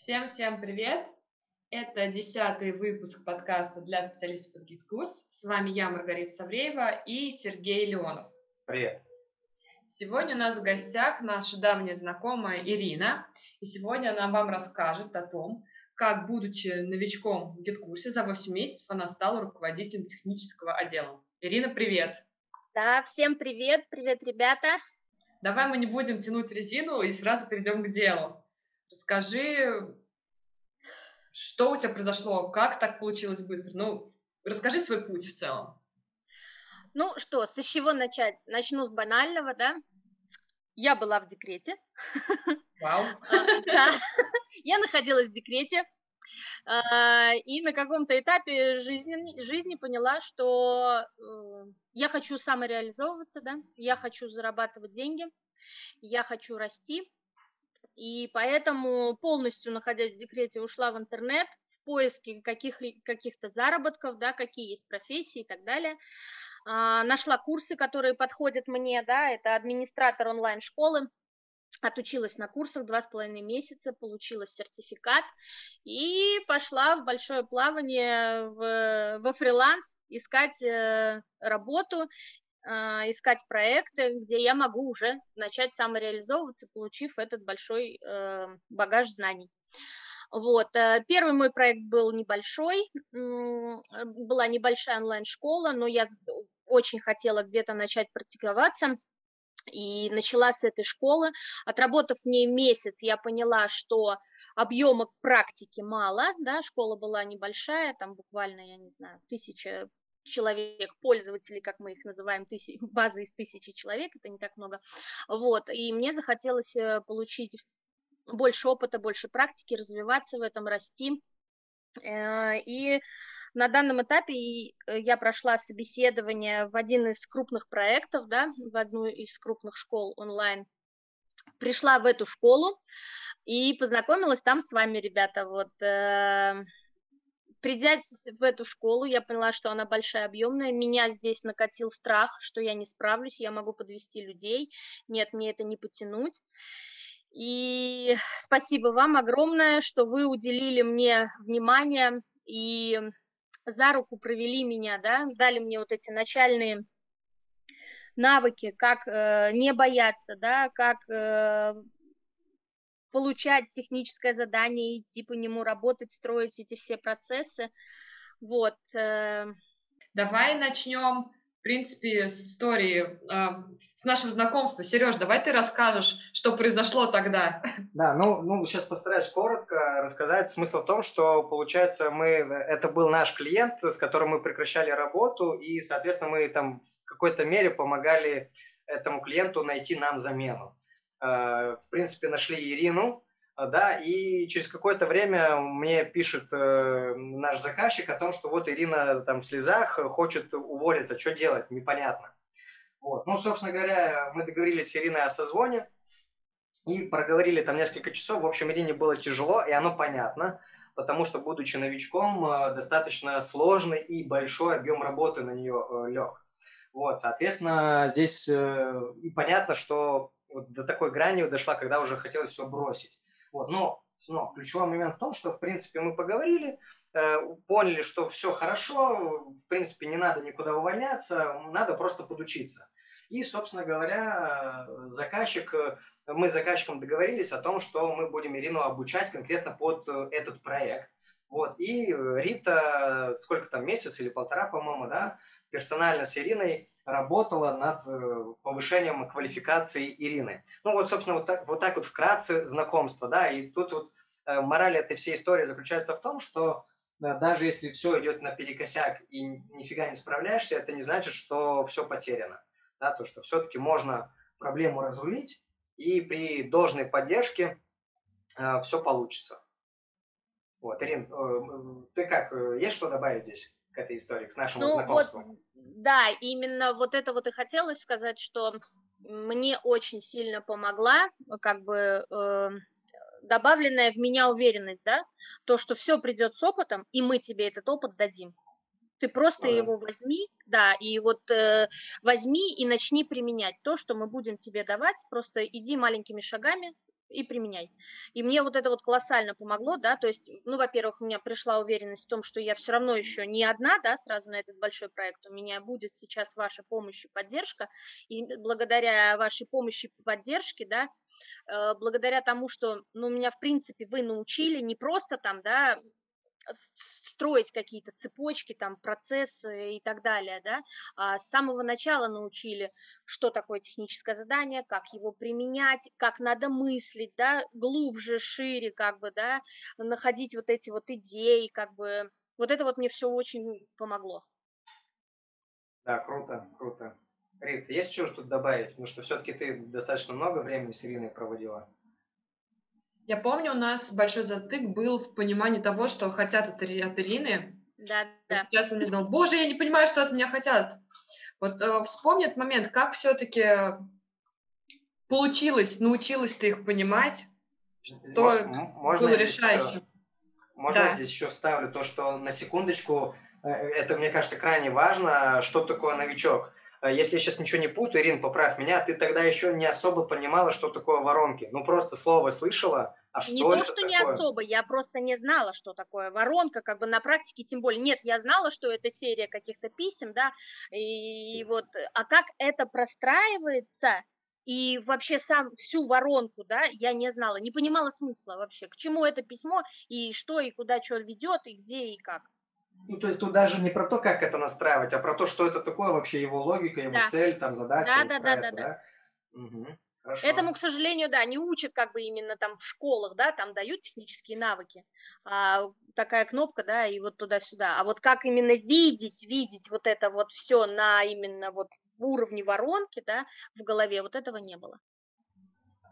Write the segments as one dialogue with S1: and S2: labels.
S1: Всем-всем привет! Это десятый выпуск подкаста для специалистов по GetCourse. С вами я, Маргарита Савреева и Сергей Леонов.
S2: Привет!
S1: Сегодня у нас в гостях наша давняя знакомая Ирина. И сегодня она вам расскажет о том, как, будучи новичком в GetCourse, за 8 месяцев она стала руководителем технического отдела. Ирина, привет!
S3: Да, всем привет, привет, ребята.
S1: Давай мы не будем тянуть резину и сразу перейдем к делу. Расскажи, что у тебя произошло, как так получилось быстро? Ну, расскажи свой путь в целом.
S3: Ну что, с чего начать? Начну с банального, да? Я была в декрете.
S1: Вау.
S3: Да, я находилась в декрете. А, и на каком-то этапе жизни, жизни поняла, что э, я хочу самореализовываться, да, я хочу зарабатывать деньги, я хочу расти, и поэтому полностью, находясь в декрете, ушла в интернет в поиске каких, каких-то заработков, да, какие есть профессии и так далее. А, нашла курсы, которые подходят мне, да, это администратор онлайн-школы, отучилась на курсах два с половиной месяца, получила сертификат и пошла в большое плавание в, во фриланс искать э, работу, искать проекты, где я могу уже начать самореализовываться, получив этот большой э, багаж знаний. Вот. Первый мой проект был небольшой, была небольшая онлайн-школа, но я очень хотела где-то начать практиковаться, и начала с этой школы. Отработав в ней месяц, я поняла, что объема практики мало, да, школа была небольшая, там буквально, я не знаю, тысяча человек, пользователей, как мы их называем, тысяч, база из тысячи человек, это не так много, вот, и мне захотелось э, получить больше опыта, больше практики, развиваться в этом, расти, э, и на данном этапе э, я прошла собеседование в один из крупных проектов, да, в одну из крупных школ онлайн. Пришла в эту школу и познакомилась там с вами, ребята. Вот, придя в эту школу, я поняла, что она большая, объемная. Меня здесь накатил страх, что я не справлюсь, я могу подвести людей. Нет, мне это не потянуть. И спасибо вам огромное, что вы уделили мне внимание и за руку провели меня, да, дали мне вот эти начальные навыки, как э, не бояться, да, как э, получать техническое задание, идти по нему, работать, строить эти все процессы. Вот. Э.
S1: Давай начнем в принципе, с истории, э, с нашего знакомства. Сереж, давай ты расскажешь, что произошло тогда.
S2: Да, ну, ну, сейчас постараюсь коротко рассказать. Смысл в том, что, получается, мы, это был наш клиент, с которым мы прекращали работу, и, соответственно, мы там в какой-то мере помогали этому клиенту найти нам замену. Э, в принципе, нашли Ирину, а, да, и через какое-то время мне пишет э, наш заказчик о том, что вот Ирина там в слезах хочет уволиться, что делать, непонятно. Вот. Ну, собственно говоря, мы договорились с Ириной о созвоне и проговорили там несколько часов. В общем, Ирине было тяжело, и оно понятно, потому что, будучи новичком, э, достаточно сложный и большой объем работы на нее э, лег. Вот, соответственно, здесь э, понятно, что вот до такой грани дошла, когда уже хотелось все бросить. Вот, но, но ключевой момент в том, что, в принципе, мы поговорили, э, поняли, что все хорошо, в принципе, не надо никуда увольняться, надо просто подучиться. И, собственно говоря, заказчик, мы с заказчиком договорились о том, что мы будем Ирину обучать конкретно под э, этот проект. Вот. И Рита, сколько там, месяц или полтора, по-моему, да, персонально с Ириной работала над э, повышением квалификации Ирины. Ну вот, собственно, вот так вот, так вот вкратце знакомство, да, и тут вот э, мораль этой всей истории заключается в том, что э, даже если все идет наперекосяк и нифига не справляешься, это не значит, что все потеряно. Да, то, что все-таки можно проблему разрулить, и при должной поддержке э, все получится. Вот, Ирин, э, ты как, есть что добавить здесь? к этой истории, к нашему ну, знакомству.
S3: Вот, да, именно вот это вот и хотелось сказать, что мне очень сильно помогла, как бы э, добавленная в меня уверенность, да, то, что все придет с опытом, и мы тебе этот опыт дадим. Ты просто ага. его возьми, да, и вот э, возьми и начни применять то, что мы будем тебе давать. Просто иди маленькими шагами, и применяй. И мне вот это вот колоссально помогло, да, то есть, ну, во-первых, у меня пришла уверенность в том, что я все равно еще не одна, да, сразу на этот большой проект, у меня будет сейчас ваша помощь и поддержка, и благодаря вашей помощи и поддержке, да, э, благодаря тому, что, ну, меня, в принципе, вы научили не просто там, да, строить какие-то цепочки, там, процессы и так далее, да, а с самого начала научили, что такое техническое задание, как его применять, как надо мыслить, да, глубже, шире, как бы, да, находить вот эти вот идеи, как бы, вот это вот мне все очень помогло.
S2: Да, круто, круто. Рит, есть что тут добавить? Потому что все-таки ты достаточно много времени с Ириной проводила.
S1: Я помню, у нас большой затык был в понимании того, что хотят от, от Ирины.
S3: Да, да.
S1: Сейчас он думал, боже, я не понимаю, что от меня хотят. Вот э, вспомни этот момент, как все-таки получилось, научилась ты их понимать, что можно было решающим. Еще,
S2: можно да. здесь еще вставлю то, что на секундочку, э, это, мне кажется, крайне важно, что такое новичок. А если я сейчас ничего не путаю, Ирин, поправь меня, ты тогда еще не особо понимала, что такое воронки. Ну, просто слово слышала, а что
S3: Не то, что
S2: такое?
S3: не особо, я просто не знала, что такое воронка, как бы на практике тем более. Нет, я знала, что это серия каких-то писем, да, и, и вот, а как это простраивается, и вообще сам всю воронку, да, я не знала, не понимала смысла вообще, к чему это письмо, и что, и куда что ведет, и где, и как.
S2: Ну, то есть тут даже не про то, как это настраивать, а про то, что это такое вообще, его логика, его да. цель, там, задача.
S3: Да, да, да, да, да. Угу. Хорошо. Этому, к сожалению, да, не учат как бы именно там в школах, да, там дают технические навыки, а, такая кнопка, да, и вот туда-сюда. А вот как именно видеть, видеть вот это вот все на именно вот уровне воронки, да, в голове, вот этого не было.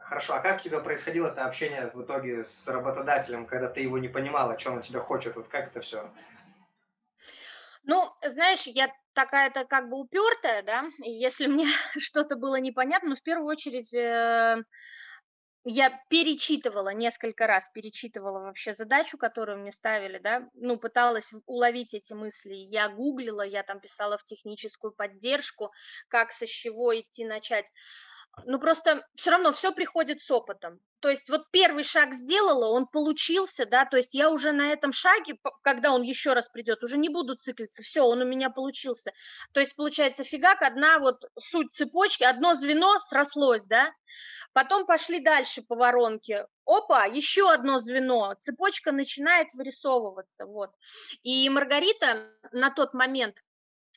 S2: Хорошо, а как у тебя происходило это общение в итоге с работодателем, когда ты его не понимала, что он тебя хочет, вот как это все
S3: ну, знаешь, я такая-то как бы упертая, да, и если мне что-то было непонятно, ну, в первую очередь э, я перечитывала несколько раз, перечитывала вообще задачу, которую мне ставили, да, ну, пыталась уловить эти мысли. Я гуглила, я там писала в техническую поддержку, как со чего идти начать ну просто все равно все приходит с опытом. То есть вот первый шаг сделала, он получился, да, то есть я уже на этом шаге, когда он еще раз придет, уже не буду циклиться, все, он у меня получился. То есть получается фигак, одна вот суть цепочки, одно звено срослось, да, потом пошли дальше по воронке, опа, еще одно звено, цепочка начинает вырисовываться, вот. И Маргарита на тот момент,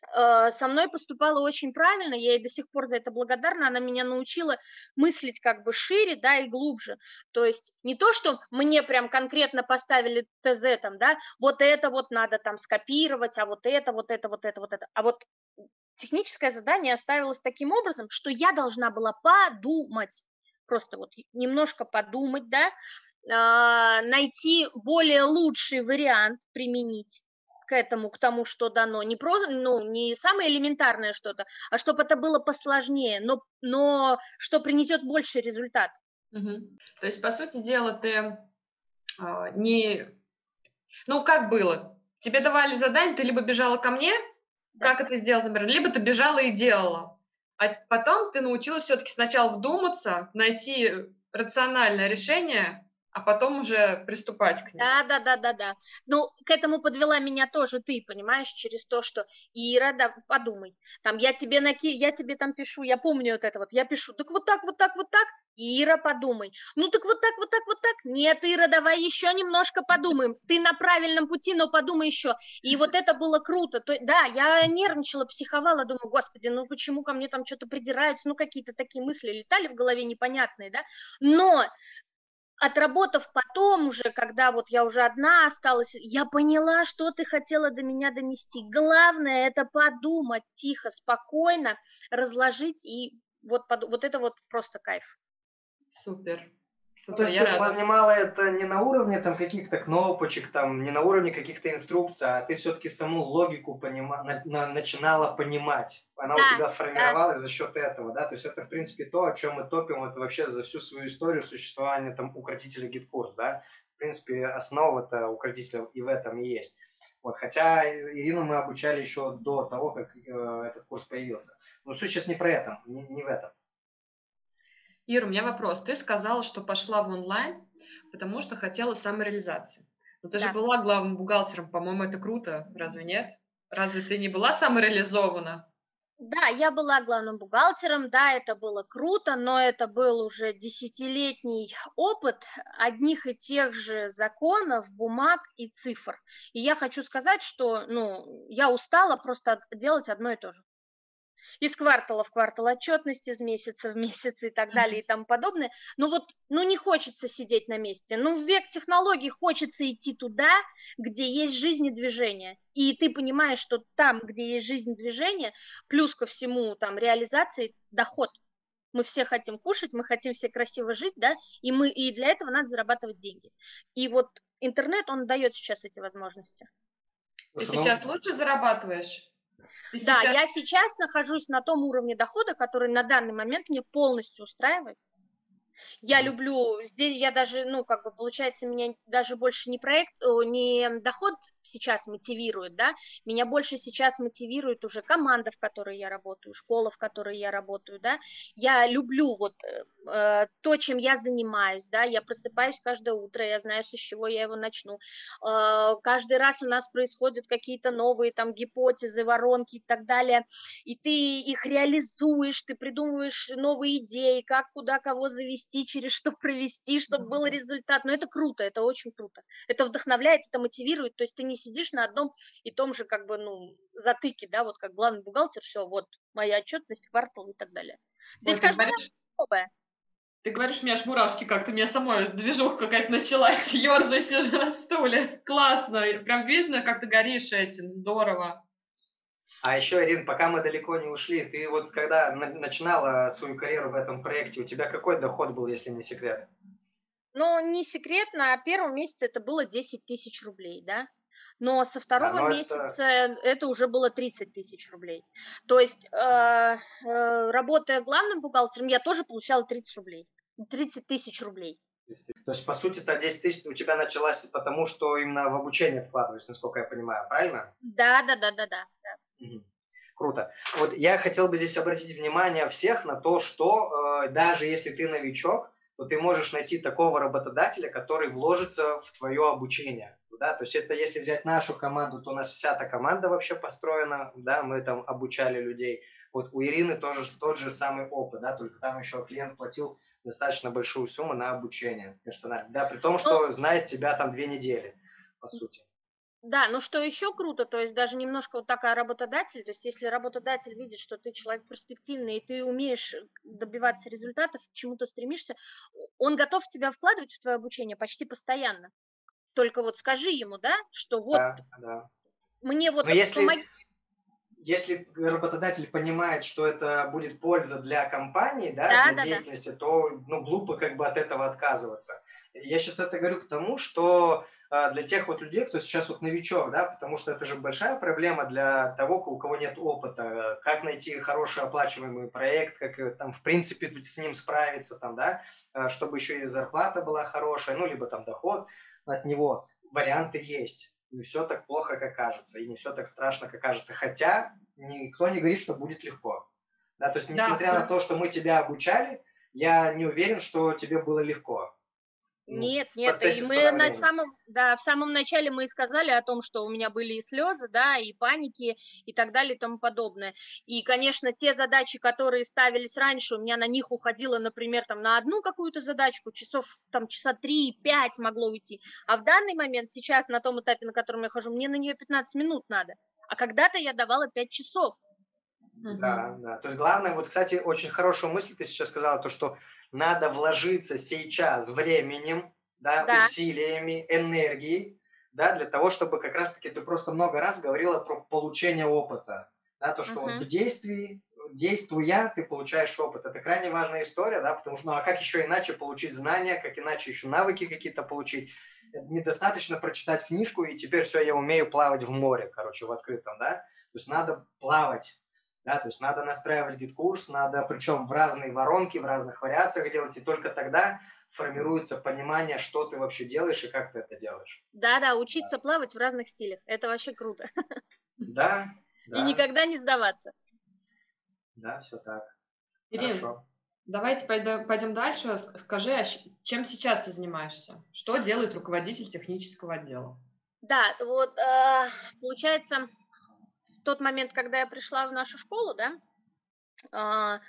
S3: со мной поступала очень правильно, я ей до сих пор за это благодарна, она меня научила мыслить как бы шире, да, и глубже, то есть не то, что мне прям конкретно поставили ТЗ там, да, вот это вот надо там скопировать, а вот это, вот это, вот это, вот это, а вот техническое задание оставилось таким образом, что я должна была подумать, просто вот немножко подумать, да, а, найти более лучший вариант применить, к этому, к тому, что дано. Не просто, ну, не самое элементарное что-то, а чтобы это было посложнее, но, но что принесет больше результат.
S1: Угу. То есть, по сути дела, ты э, не... Ну, как было? Тебе давали задание, ты либо бежала ко мне, да. как это сделать, например, либо ты бежала и делала. А потом ты научилась все-таки сначала вдуматься, найти рациональное решение, а потом уже приступать к ним.
S3: Да, да, да, да, да. Ну, к этому подвела меня тоже ты, понимаешь, через то, что Ира, да, подумай, там я тебе наки, я тебе там пишу, я помню вот это вот, я пишу, так вот так, вот так, вот так, Ира, подумай. Ну так вот так, вот так, вот так. Нет, Ира, давай еще немножко подумаем. Ты на правильном пути, но подумай еще. И вот это было круто. То, да, я нервничала, психовала, думаю, господи, ну почему ко мне там что-то придираются, ну какие-то такие мысли летали в голове непонятные, да. Но отработав потом уже, когда вот я уже одна осталась, я поняла, что ты хотела до меня донести. Главное это подумать тихо, спокойно, разложить и вот, вот это вот просто кайф.
S1: Супер.
S2: Ну, то есть ты рада. понимала это не на уровне там каких-то кнопочек, там, не на уровне каких-то инструкций, а ты все-таки саму логику понима... на... На... начинала понимать. Она да, у тебя формировалась да. за счет этого, да? То есть это, в принципе, то, о чем мы топим это вообще за всю свою историю существования там укротителя GetCourse, да? В принципе, основа-то укротителя и в этом и есть. Вот, хотя Ирину мы обучали еще до того, как э, этот курс появился. Но суть сейчас не про это, не, не в этом.
S1: Ира, у меня вопрос. Ты сказала, что пошла в онлайн, потому что хотела самореализации. Но ты да. же была главным бухгалтером, по-моему, это круто, разве нет? Разве ты не была самореализована?
S3: Да, я была главным бухгалтером, да, это было круто, но это был уже десятилетний опыт одних и тех же законов, бумаг и цифр. И я хочу сказать, что, ну, я устала просто делать одно и то же из квартала в квартал отчетность, из месяца в месяц и так далее и тому подобное. Ну вот, ну не хочется сидеть на месте. Ну в век технологий хочется идти туда, где есть жизнь и движение. И ты понимаешь, что там, где есть жизнь и движение, плюс ко всему там реализации, доход. Мы все хотим кушать, мы хотим все красиво жить, да, и, мы, и для этого надо зарабатывать деньги. И вот интернет, он дает сейчас эти возможности.
S1: Ты сейчас лучше зарабатываешь?
S3: Да, сейчас... я сейчас нахожусь на том уровне дохода, который на данный момент мне полностью устраивает. Я люблю, здесь я даже, ну, как бы, получается, меня даже больше не проект, не доход сейчас мотивирует, да, меня больше сейчас мотивирует уже команда, в которой я работаю, школа, в которой я работаю, да, я люблю вот э, то, чем я занимаюсь, да, я просыпаюсь каждое утро, я знаю, с чего я его начну, э, каждый раз у нас происходят какие-то новые там гипотезы, воронки и так далее, и ты их реализуешь, ты придумываешь новые идеи, как, куда, кого завести, через что провести, чтобы был результат, но это круто, это очень круто, это вдохновляет, это мотивирует, то есть ты не сидишь на одном и том же, как бы, ну, затыке, да, вот как главный бухгалтер, все, вот, моя отчетность, квартал и так далее. Здесь вот, каждый говоришь, новое.
S1: Ты говоришь, у меня аж мурашки как-то, у меня самой движуха какая-то началась, ерзаю сижу на стуле. Классно, прям видно, как ты горишь этим, здорово.
S2: А еще, Ирин, пока мы далеко не ушли, ты вот когда начинала свою карьеру в этом проекте, у тебя какой доход был, если не секрет?
S3: Ну, не секрет, на первом месяце это было 10 тысяч рублей, да? но со второго а, месяца это... это уже было 30 тысяч рублей. То есть, э, э, работая главным бухгалтером, я тоже получала 30 рублей. 30 тысяч рублей.
S2: То есть, по сути, это 10 тысяч у тебя началась потому, что именно в обучение вкладываешь, насколько я понимаю, правильно?
S3: Да, да, да, да, да.
S2: Круто. Вот я хотел бы здесь обратить внимание всех на то, что э, даже если ты новичок, то ты можешь найти такого работодателя, который вложится в твое обучение да, то есть это если взять нашу команду, то у нас вся эта команда вообще построена, да, мы там обучали людей. Вот у Ирины тоже тот же самый опыт, да, только там еще клиент платил достаточно большую сумму на обучение персонально, да, при том, что ну, знает тебя там две недели, по сути.
S3: Да, но что еще круто, то есть даже немножко вот такая работодатель, то есть если работодатель видит, что ты человек перспективный, и ты умеешь добиваться результатов, к чему-то стремишься, он готов тебя вкладывать в твое обучение почти постоянно. Только вот скажи ему, да, что вот да, да. мне вот
S2: Но если, помоги. Если работодатель понимает, что это будет польза для компании, да, да для да, деятельности, да. то ну, глупо как бы от этого отказываться. Я сейчас это говорю к тому, что э, для тех вот людей, кто сейчас вот новичок, да, потому что это же большая проблема для того, у кого нет опыта, как найти хороший оплачиваемый проект, как э, там в принципе с ним справиться, там, да, э, чтобы еще и зарплата была хорошая, ну, либо там доход от него, варианты есть. Не все так плохо, как кажется, и не все так страшно, как кажется. Хотя никто не говорит, что будет легко. Да, то есть, несмотря да. на то, что мы тебя обучали, я не уверен, что тебе было легко.
S3: Ну, нет, нет, и мы на самом, да, в самом начале мы и сказали о том, что у меня были и слезы, да, и паники, и так далее, и тому подобное. И, конечно, те задачи, которые ставились раньше, у меня на них уходило, например, там, на одну какую-то задачку, часов, там, часа 3-5 могло уйти. А в данный момент, сейчас, на том этапе, на котором я хожу, мне на нее 15 минут надо. А когда-то я давала 5 часов.
S2: Да, да. То есть главное, вот, кстати, очень хорошую мысль ты сейчас сказала, то, что надо вложиться сейчас временем, да, да. усилиями, энергией, да, для того, чтобы как раз-таки ты просто много раз говорила про получение опыта, да, то, что uh-huh. вот в действии, действуя, ты получаешь опыт. Это крайне важная история, да, потому что, ну, а как еще иначе получить знания, как иначе еще навыки какие-то получить? Недостаточно прочитать книжку, и теперь все, я умею плавать в море, короче, в открытом, да, то есть надо плавать, да, то есть надо настраивать GetCourse, надо причем в разные воронки, в разных вариациях делать, и только тогда формируется понимание, что ты вообще делаешь и как ты это делаешь.
S3: Да-да, учиться да. плавать в разных стилях, это вообще круто.
S2: Да, да.
S3: И никогда не сдаваться.
S2: Да, все так.
S1: Ирина, Хорошо. Давайте пойдем дальше. Скажи, а чем сейчас ты занимаешься? Что делает руководитель технического отдела?
S3: Да, вот э, получается, тот момент, когда я пришла в нашу школу, да, э,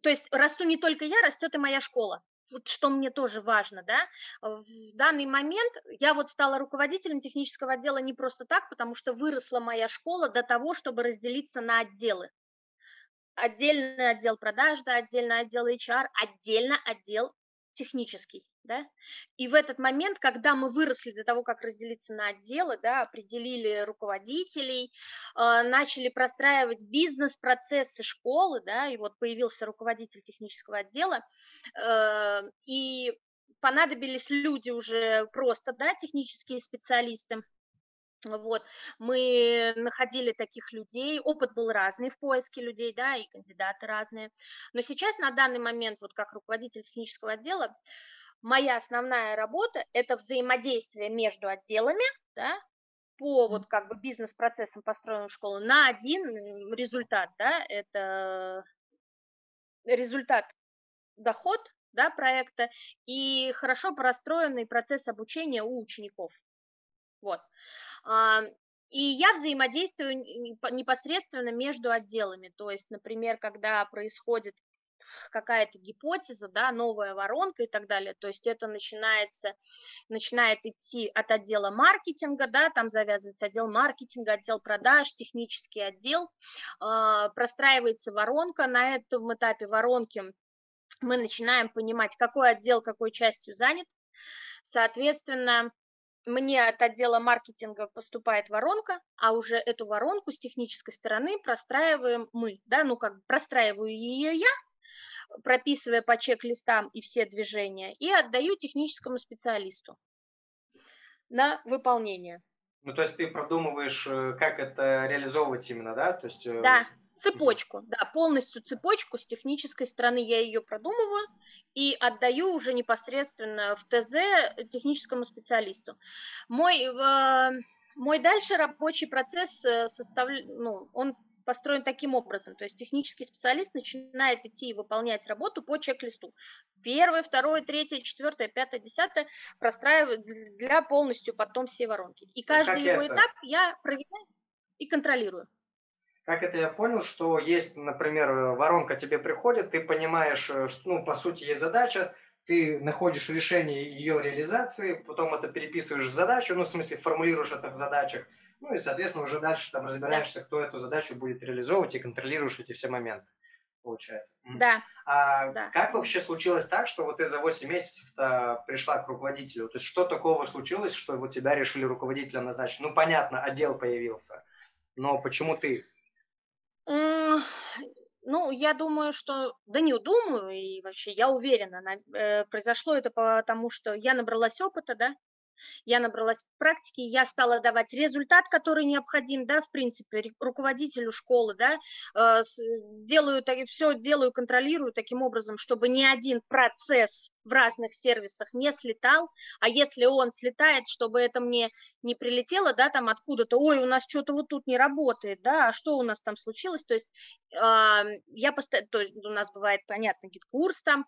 S3: то есть расту не только я, растет и моя школа. Вот что мне тоже важно, да, в данный момент я вот стала руководителем технического отдела не просто так, потому что выросла моя школа до того, чтобы разделиться на отделы. Отдельный отдел продаж, да, отдельный отдел HR, отдельно отдел технический, да, и в этот момент, когда мы выросли до того, как разделиться на отделы, да, определили руководителей, э, начали простраивать бизнес-процессы школы, да, и вот появился руководитель технического отдела, э, и понадобились люди уже просто, да, технические специалисты, вот, мы находили таких людей, опыт был разный в поиске людей, да, и кандидаты разные. Но сейчас, на данный момент, вот как руководитель технического отдела, моя основная работа – это взаимодействие между отделами, да, по вот как бы бизнес-процессам построенным в школу на один результат, да, это результат доход, да, проекта и хорошо простроенный процесс обучения у учеников. Вот. И я взаимодействую непосредственно между отделами. То есть, например, когда происходит какая-то гипотеза, да, новая воронка и так далее. То есть это начинается, начинает идти от отдела маркетинга, да, там завязывается отдел маркетинга, отдел продаж, технический отдел, э, простраивается воронка. На этом этапе воронки мы начинаем понимать, какой отдел какой частью занят. Соответственно, мне от отдела маркетинга поступает воронка, а уже эту воронку с технической стороны простраиваем мы, да, ну как простраиваю ее я, прописывая по чек-листам и все движения, и отдаю техническому специалисту на выполнение.
S2: Ну, то есть ты продумываешь, э, как это реализовывать именно, да? То есть... Э,
S3: да, цепочку, да, полностью цепочку с технической стороны я ее продумываю и отдаю уже непосредственно в ТЗ техническому специалисту. Мой, э, мой дальше рабочий процесс составля... ну, он построен таким образом. То есть технический специалист начинает идти и выполнять работу по чек-листу. Первое, второе, третье, четвертое, пятое, десятое простраиваю для полностью потом всей воронки. И каждый его это? этап я проверяю и контролирую.
S2: Как это я понял, что есть, например, воронка тебе приходит, ты понимаешь, э, что, ну, по сути, есть задача, ты находишь решение ее реализации, потом это переписываешь в задачу, ну, в смысле, формулируешь это в задачах, ну, и, соответственно, уже дальше там разбираешься, да. кто эту задачу будет реализовывать и контролируешь эти все моменты, получается.
S3: Да.
S2: А
S3: да.
S2: как вообще случилось так, что вот ты за 8 месяцев-то пришла к руководителю? То есть что такого случилось, что вот тебя решили руководителем назначить? Ну, понятно, отдел появился, но почему ты?
S3: Ну, я думаю, что... Да не думаю, и вообще я уверена. Э, произошло это потому, что я набралась опыта, да, я набралась практики, я стала давать результат, который необходим, да, в принципе, руководителю школы, да, э, делаю все делаю, контролирую таким образом, чтобы ни один процесс в разных сервисах не слетал, а если он слетает, чтобы это мне не прилетело, да, там откуда-то, ой, у нас что-то вот тут не работает, да, а что у нас там случилось, то есть э, я постоянно, у нас бывает, понятно, GetCourse там,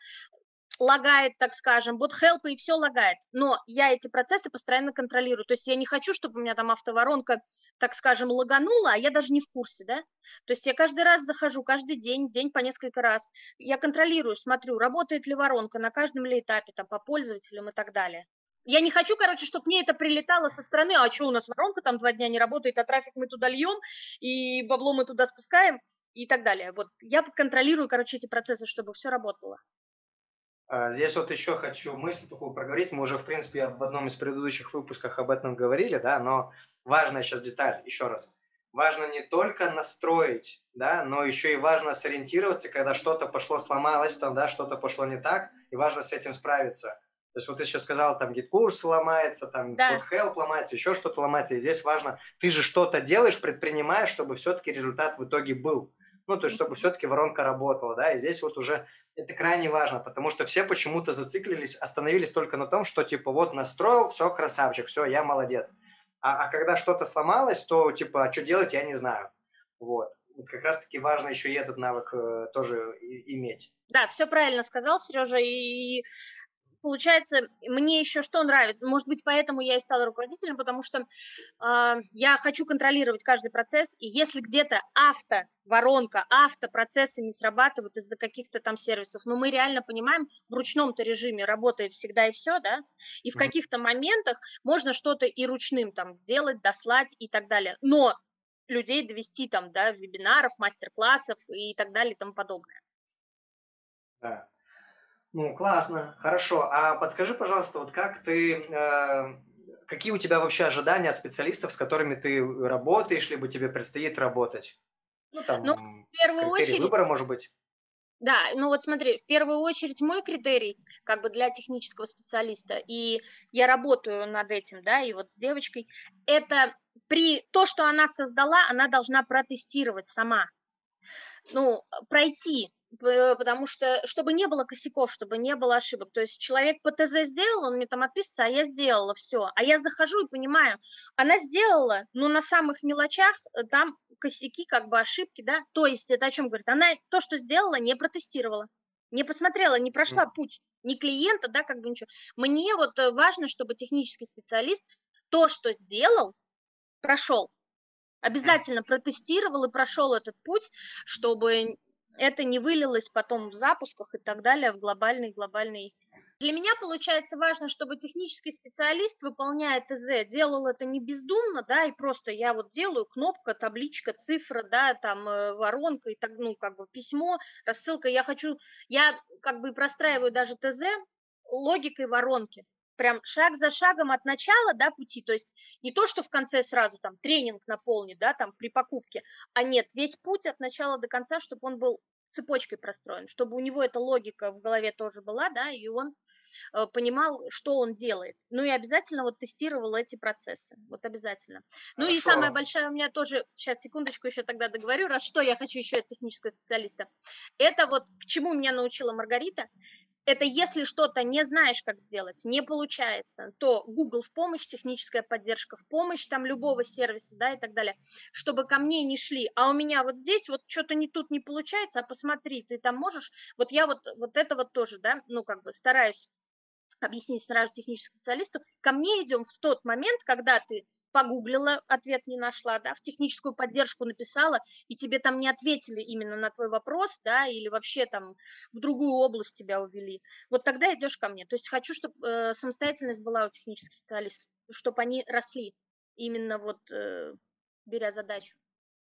S3: лагает, так скажем, BotHelp ы и все лагает. Но я эти процессы постоянно контролирую. То есть я не хочу, чтобы у меня там автоворонка, так скажем, лаганула, а я даже не в курсе, да. То есть я каждый раз захожу, каждый день, день по несколько раз. Я контролирую, смотрю, работает ли воронка, на каждом ли этапе, там, по пользователям и так далее. Я не хочу, короче, чтобы мне это прилетало со стороны, а что у нас воронка там два дня не работает, а трафик мы туда льем, и бабло мы туда спускаем, и так далее. Вот я контролирую, короче, эти процессы, чтобы все работало.
S2: А, здесь вот еще хочу мысль такую проговорить. Мы уже, в принципе, в одном из предыдущих выпусков об этом говорили, да, но важная сейчас деталь, еще раз. Важно не только настроить, да, но еще и важно сориентироваться, когда что-то пошло, сломалось, там, да, что-то пошло не так, и важно с этим справиться. То есть вот ты сейчас сказал, там GetCourse ломается, там да. BotHelp ломается, еще что-то ломается. И здесь важно, ты же что-то делаешь, предпринимаешь, чтобы все-таки результат в итоге был ну, то есть, чтобы все-таки воронка работала, да, и здесь вот уже это крайне важно, потому что все почему-то зациклились, остановились только на том, что, типа, вот настроил, все, красавчик, все, я молодец. А, а когда что-то сломалось, то, типа, а что делать, я не знаю. Вот. как раз-таки важно еще и этот навык э, тоже иметь.
S3: Да, все правильно сказал Сережа, и получается, мне еще что нравится, может быть, поэтому я и стала руководителем, потому что э, я хочу контролировать каждый процесс, и если где-то авто воронка, автопроцессы не срабатывают из-за каких-то там сервисов, но мы реально понимаем, в ручном-то режиме работает всегда и все, да, и в каких-то моментах можно что-то и ручным там сделать, дослать и так далее, но людей довести там, да, вебинаров, мастер-классов и так далее и тому подобное.
S2: Да. Ну, классно, хорошо. А подскажи, пожалуйста, вот как ты, э, какие у тебя вообще ожидания от специалистов, с которыми ты работаешь, либо тебе предстоит работать?
S3: Ну, там, ну, в первую очередь...
S2: выбора, может быть?
S3: Да, ну вот смотри, в первую очередь мой критерий как бы для технического специалиста, и я работаю над этим, да, и вот с девочкой, это при то, что она создала, она должна протестировать сама, ну, пройти потому что, чтобы не было косяков, чтобы не было ошибок. То есть человек по ТЗ сделал, он мне там отписывается, а я сделала все. А я захожу и понимаю, она сделала, но на самых мелочах э, там косяки, как бы ошибки, да. То есть это о чем говорит? Она то, что сделала, не протестировала, не посмотрела, не прошла путь ни клиента, да, как бы ничего. Мне вот э, важно, чтобы технический специалист то, что сделал, прошел. Обязательно протестировал и прошел этот путь, чтобы это не вылилось потом в запусках и так далее, в глобальный глобальный. Для меня получается важно, чтобы технический специалист, выполняя ТЗ, делал это не бездумно, да, и просто я вот делаю кнопка, табличка, цифра, да, там э, воронка и так, ну, как бы письмо, рассылка. Я хочу, я как бы простраиваю даже ТЗ логикой воронки прям шаг за шагом от начала, да, пути, то есть не то, что в конце сразу там тренинг наполнит, да, там при покупке, а нет, весь путь от начала до конца, чтобы он был цепочкой простроен, чтобы у него эта логика в голове тоже была, да, и он э, понимал, что он делает. Ну и обязательно вот тестировал эти процессы, вот обязательно. Ну и самая большая у меня тоже, сейчас секундочку еще тогда договорю, раз что я хочу еще от технического специалиста, это вот к чему меня научила Маргарита, это если что-то не знаешь, как сделать, не получается, то Google в помощь, техническая поддержка в помощь, там любого сервиса, да, и так далее, чтобы ко мне не шли, а у меня вот здесь вот что-то не тут не получается, а посмотри, ты там можешь, вот я вот, вот это вот тоже, да, ну, как бы стараюсь объяснить сразу техническим специалисту, ко мне идем в тот момент, когда ты погуглила, ответ не нашла, да, в техническую поддержку написала, и тебе там не ответили именно на твой вопрос, да, или вообще там в другую область тебя увели, вот тогда идешь ко мне. То есть хочу, чтобы э, самостоятельность была у технических специалистов, чтобы они росли, именно вот э, беря задачу.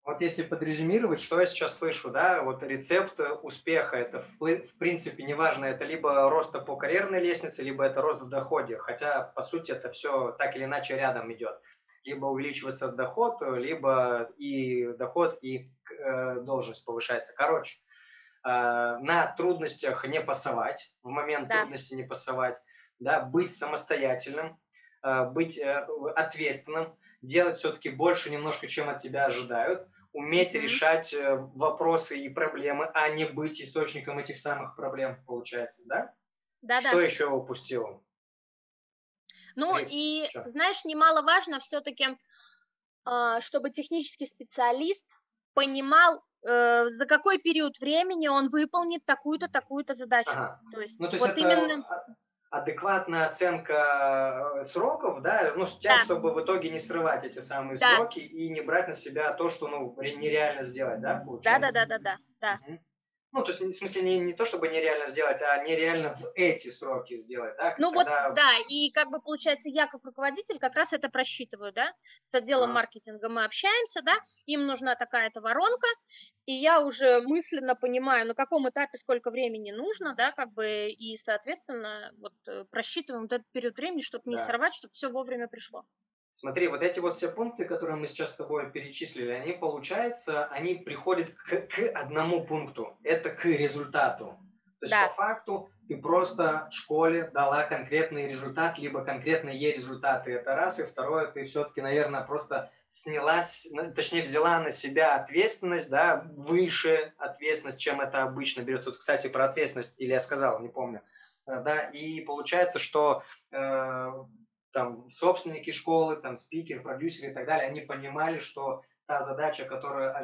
S2: Вот если подрезюмировать, что я сейчас слышу, да, вот рецепт успеха, это в, в принципе неважно, это либо рост по карьерной лестнице, либо это рост в доходе, хотя по сути это все так или иначе рядом идет либо увеличивается доход, либо и доход, и э, должность повышается. Короче, э, на трудностях не пасовать, в момент да. трудности не пасовать, да, быть самостоятельным, э, быть ответственным, делать все-таки больше немножко, чем от тебя ожидают, уметь mm-hmm. решать вопросы и проблемы, а не быть источником этих самых проблем, получается, да?
S3: Да,
S2: Что
S3: да.
S2: еще упустил?
S3: Ну и, знаешь, немаловажно все-таки, а, чтобы технический специалист понимал, э, за какой период времени он выполнит такую-то, такую-то задачу.
S2: Ага. То есть, ну, то есть вот это именно... адекватная оценка э, сроков, да, ну, с тем, да. чтобы в итоге не срывать эти самые да. сроки и не брать на себя то, что, ну, нереально сделать, да,
S3: получается? Да, да, да, да, да.
S2: Угу. Ну, то есть, в смысле, не, не то, чтобы нереально сделать, а нереально в эти сроки сделать, да?
S3: Ну Когда... вот, да, и как бы получается, я как руководитель как раз это просчитываю, да, с отделом а. маркетинга мы общаемся, да, им нужна такая-то воронка, и я уже мысленно понимаю, на каком этапе сколько времени нужно, да, как бы, и, соответственно, вот э, просчитываем вот этот период времени, чтобы не да. сорвать, чтобы все вовремя пришло.
S2: Смотри, вот эти вот все пункты, которые мы сейчас с тобой перечислили, они, получается, они приходят к, к одному пункту. Это к результату. То есть, да. по факту, ты просто в школе дала конкретный результат, либо конкретные результаты. Это раз. И второе, ты все-таки, наверное, просто снялась, точнее, взяла на себя ответственность, да, выше ответственность, чем это обычно берется. Вот, кстати, про ответственность, или я сказал, не помню. Э, да, и получается, что э, там собственники школы, там спикер, продюсеры и так далее, они понимали, что та задача, которая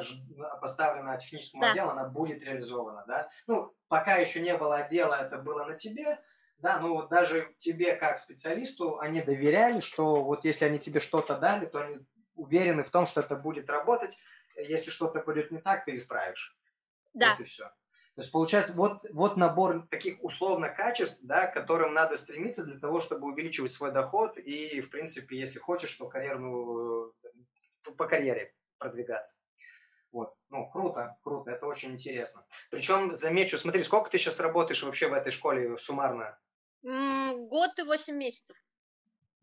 S2: поставлена техническому да. отделу, она будет реализована, да. Ну, пока еще не было отдела, это было на тебе, да, но вот даже тебе как специалисту они доверяли, что вот если они тебе что-то дали, то они уверены в том, что это будет работать. Если что-то пойдет не так, ты исправишь.
S3: Да.
S2: Вот и все. То есть получается вот, вот набор таких условно качеств, да, к которым надо стремиться для того, чтобы увеличивать свой доход и, в принципе, если хочешь, то карьерную, э, по карьере продвигаться. Вот. Ну, круто, круто, это очень интересно. Причем, замечу, смотри, сколько ты сейчас работаешь вообще в этой школе суммарно?
S3: Год и восемь месяцев.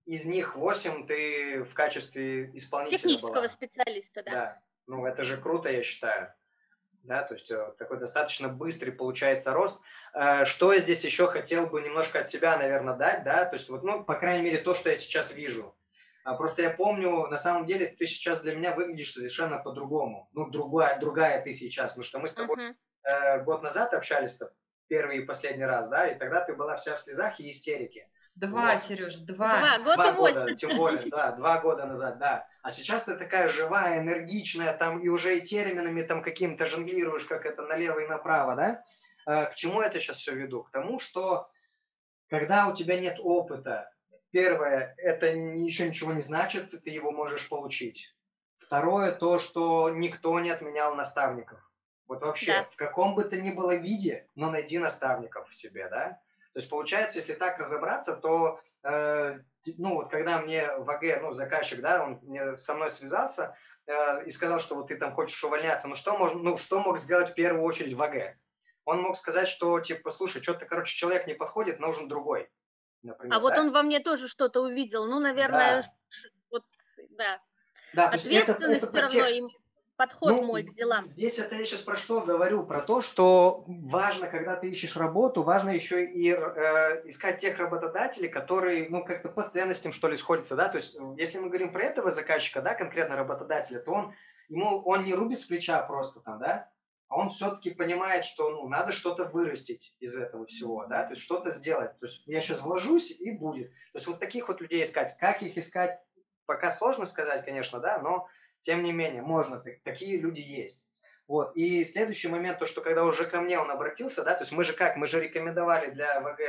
S2: Из них восемь ты в качестве исполнителя
S3: Технического
S2: была.
S3: специалиста, да.
S2: Да, ну это же круто, я считаю да, то есть э, такой достаточно быстрый получается рост. Э, что я здесь еще хотел бы немножко от себя, наверное, дать, да, то есть вот, ну, по крайней мере, то, что я сейчас вижу. А, просто я помню, на самом деле, ты сейчас для меня выглядишь совершенно по-другому. Ну, другая, другая ты сейчас, потому что мы с тобой uh-huh. год назад общались первый и последний раз, да, и тогда ты была вся в слезах и истерике.
S1: Два, вот. Сереж, два.
S3: Два, год два
S2: года, тем более, да, два года назад, да. А сейчас ты такая живая, энергичная, там и уже и терминами там каким-то жонглируешь, как это налево и направо, да? А, к чему это сейчас все веду? К тому, что когда у тебя нет опыта, первое, это еще ничего не значит, ты его можешь получить. Второе, то, что никто не отменял наставников. Вот вообще, да. в каком бы то ни было виде, но найди наставников в себе, да? То есть получается, если так разобраться, то э, ну вот когда мне в АГ, ну заказчик, да, он мне со мной связался э, и сказал, что вот ты там хочешь увольняться, ну что можно, ну что мог сделать в первую очередь в АГ? Он мог сказать, что типа, слушай, что-то, короче, человек не подходит, нужен другой.
S3: Например, а вот он во мне тоже что-то увидел, ну, наверное, да. вот, да.
S2: Да, Ответственность это, это все равно им
S3: подход ну, мой к делам.
S2: Здесь это я сейчас про что говорю? Про то, что важно, когда ты ищешь работу, важно еще и э, искать тех работодателей, которые, ну, как-то по ценностям, что ли, сходятся, да, то есть, если мы говорим про этого заказчика, да, конкретно работодателя, то он, ему, он не рубит с плеча просто там, да, а он все-таки понимает, что, ну, надо что-то вырастить из этого всего, да, то есть, что-то сделать, то есть, я сейчас вложусь и будет. То есть, вот таких вот людей искать. Как их искать, пока сложно сказать, конечно, да, но тем не менее, можно, такие люди есть. Вот. И следующий момент, то, что когда уже ко мне он обратился, да, то есть мы же как, мы же рекомендовали для ВГ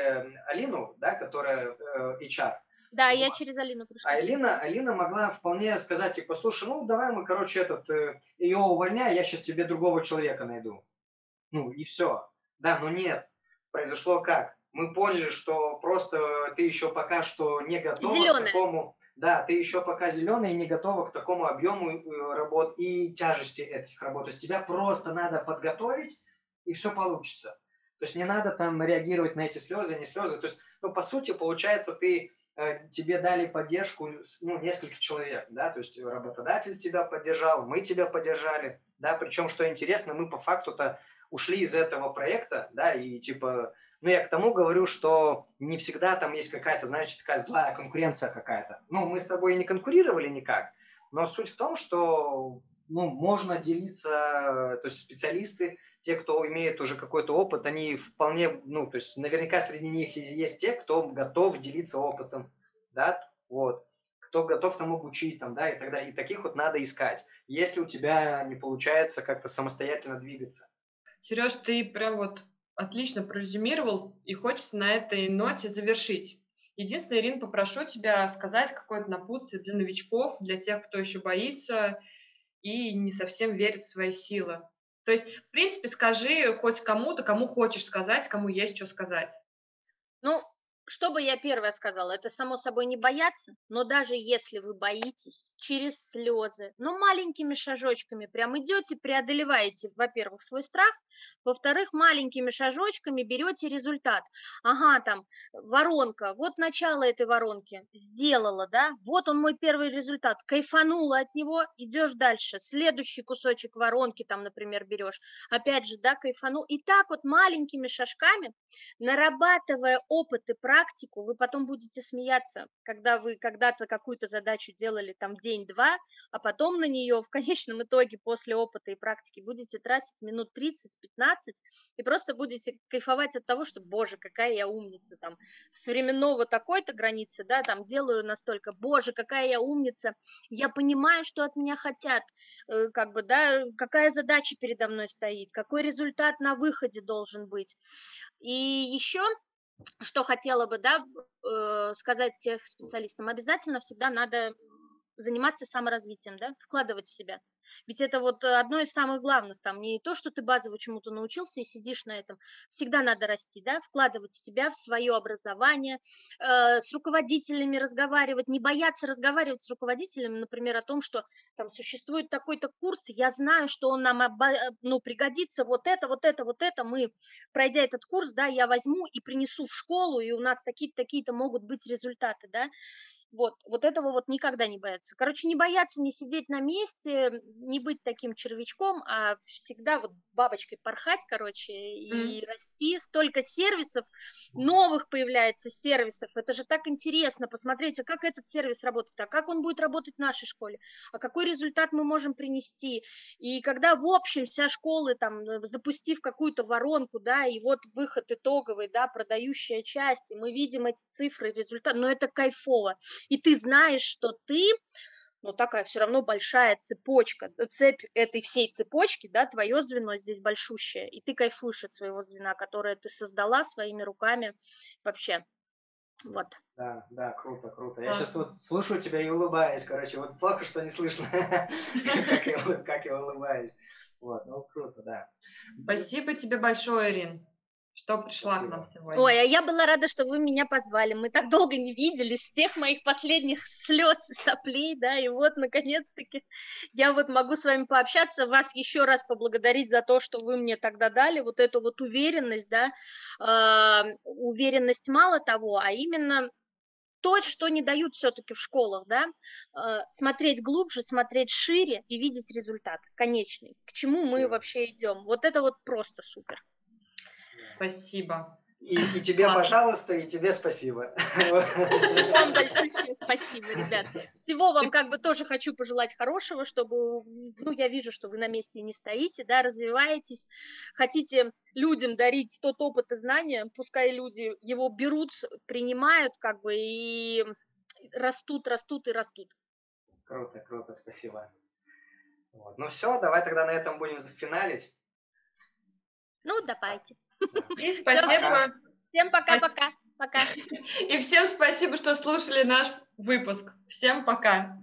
S2: Алину, да, которая э, HR.
S3: Да, вот. я через Алину пришла.
S2: А Алина, Алина могла вполне сказать, типа, слушай, ну, давай мы, короче, этот, э, ее увольняй, я сейчас тебе другого человека найду. Ну, и все. Да, но нет. Произошло как? Мы поняли, что просто ты еще пока что не готова Зеленая. к такому, да, ты еще пока зеленая и не готова к такому объему э, работ и тяжести этих работ. То есть тебя просто надо подготовить, и все получится. То есть не надо там реагировать на эти слезы, не слезы. То есть, ну, по сути, получается, ты э, тебе дали поддержку, ну, несколько человек, да, то есть работодатель тебя поддержал, мы тебя поддержали, да, причем, что интересно, мы по факту-то ушли из этого проекта, да, и типа но я к тому говорю, что не всегда там есть какая-то, значит, такая злая конкуренция какая-то. Ну, мы с тобой не конкурировали никак, но суть в том, что ну, можно делиться, то есть специалисты, те, кто имеет уже какой-то опыт, они вполне, ну, то есть наверняка среди них есть те, кто готов делиться опытом, да, вот, кто готов там обучить, там, да, и так далее. И таких вот надо искать, если у тебя не получается как-то самостоятельно двигаться.
S1: Сереж, ты прям вот отлично прорезюмировал, и хочется на этой ноте завершить. Единственное, Ирина, попрошу тебя сказать какое-то напутствие для новичков, для тех, кто еще боится и не совсем верит в свои силы. То есть, в принципе, скажи хоть кому-то, кому хочешь сказать, кому есть что сказать.
S3: Ну, что бы я первое сказала, это само собой не бояться, но даже если вы боитесь, через слезы, ну маленькими шажочками прям идете, преодолеваете, во-первых, свой страх, во-вторых, маленькими шажочками берете результат. Ага, там воронка, вот начало этой воронки, сделала, да, вот он мой первый результат, кайфанула от него, идешь дальше, следующий кусочек воронки там, например, берешь, опять же, да, кайфанул, и так вот маленькими шажками, нарабатывая опыт и практику, практику, вы потом будете смеяться, когда вы когда-то какую-то задачу делали там день-два, а потом на нее в конечном итоге после опыта и практики будете тратить минут 30-15 и просто будете кайфовать от того, что, боже, какая я умница, там, с временного такой-то границы, да, там, делаю настолько, боже, какая я умница, я понимаю, что от меня хотят, э, как бы, да, какая задача передо мной стоит, какой результат на выходе должен быть. И еще что хотела бы да, э, сказать тех специалистам, обязательно всегда надо заниматься саморазвитием, да, вкладывать в себя. Ведь это вот одно из самых главных, там не то, что ты базово чему-то научился и сидишь на этом. Всегда надо расти, да, вкладывать в себя, в свое образование, э, с руководителями разговаривать, не бояться разговаривать с руководителями, например, о том, что там существует такой-то курс, я знаю, что он нам оба, ну, пригодится, вот это, вот это, вот это, мы, пройдя этот курс, да, я возьму и принесу в школу, и у нас такие-то, такие-то могут быть результаты, да, вот, вот этого вот никогда не бояться. Короче, не бояться не сидеть на месте, не быть таким червячком, а всегда вот бабочкой порхать, короче, и mm. расти. Столько сервисов, новых появляется сервисов. Это же так интересно. Посмотреть, а как этот сервис работает, а как он будет работать в нашей школе, а какой результат мы можем принести. И когда в общем вся школа, там, запустив какую-то воронку, да, и вот выход итоговый, да, продающая часть, и мы видим эти цифры, результат, но это кайфово и ты знаешь, что ты, ну, такая все равно большая цепочка, э, цепь этой всей цепочки, да, твое звено здесь большущее, и ты кайфуешь от своего звена, которое ты создала своими руками вообще. Вот.
S2: Да, да, круто, круто. Я сейчас вот слушаю тебя и улыбаюсь, короче, вот плохо, что не слышно, как я улыбаюсь. Вот, ну круто, да.
S1: Спасибо тебе большое, Ирин что пришла Спасибо. к нам сегодня.
S3: Ой, а я была рада, что вы меня позвали. Мы так долго не виделись, с тех моих последних слез, соплей, да, и вот, наконец-таки, я вот могу с вами пообщаться, вас еще раз поблагодарить за то, что вы мне тогда дали, вот эту вот уверенность, да, э, уверенность мало того, а именно то, что не дают все-таки в школах, да, э, смотреть глубже, смотреть шире и видеть результат конечный, к чему Спасибо. мы вообще идем. Вот это вот просто супер.
S1: Спасибо.
S2: И, и тебе, Классно. пожалуйста, и тебе спасибо.
S3: Вам большое спасибо, ребят. Всего вам как бы тоже хочу пожелать хорошего, чтобы, ну, я вижу, что вы на месте не стоите, да, развиваетесь, хотите людям дарить тот опыт и знания, пускай люди его берут, принимают, как бы, и растут, растут и растут.
S2: Круто, круто, спасибо. Вот. Ну все, давай тогда на этом будем зафиналить.
S3: Ну, давайте.
S1: И спасибо.
S3: Всем пока-пока. Пока.
S1: И всем спасибо, что слушали наш выпуск. Всем пока.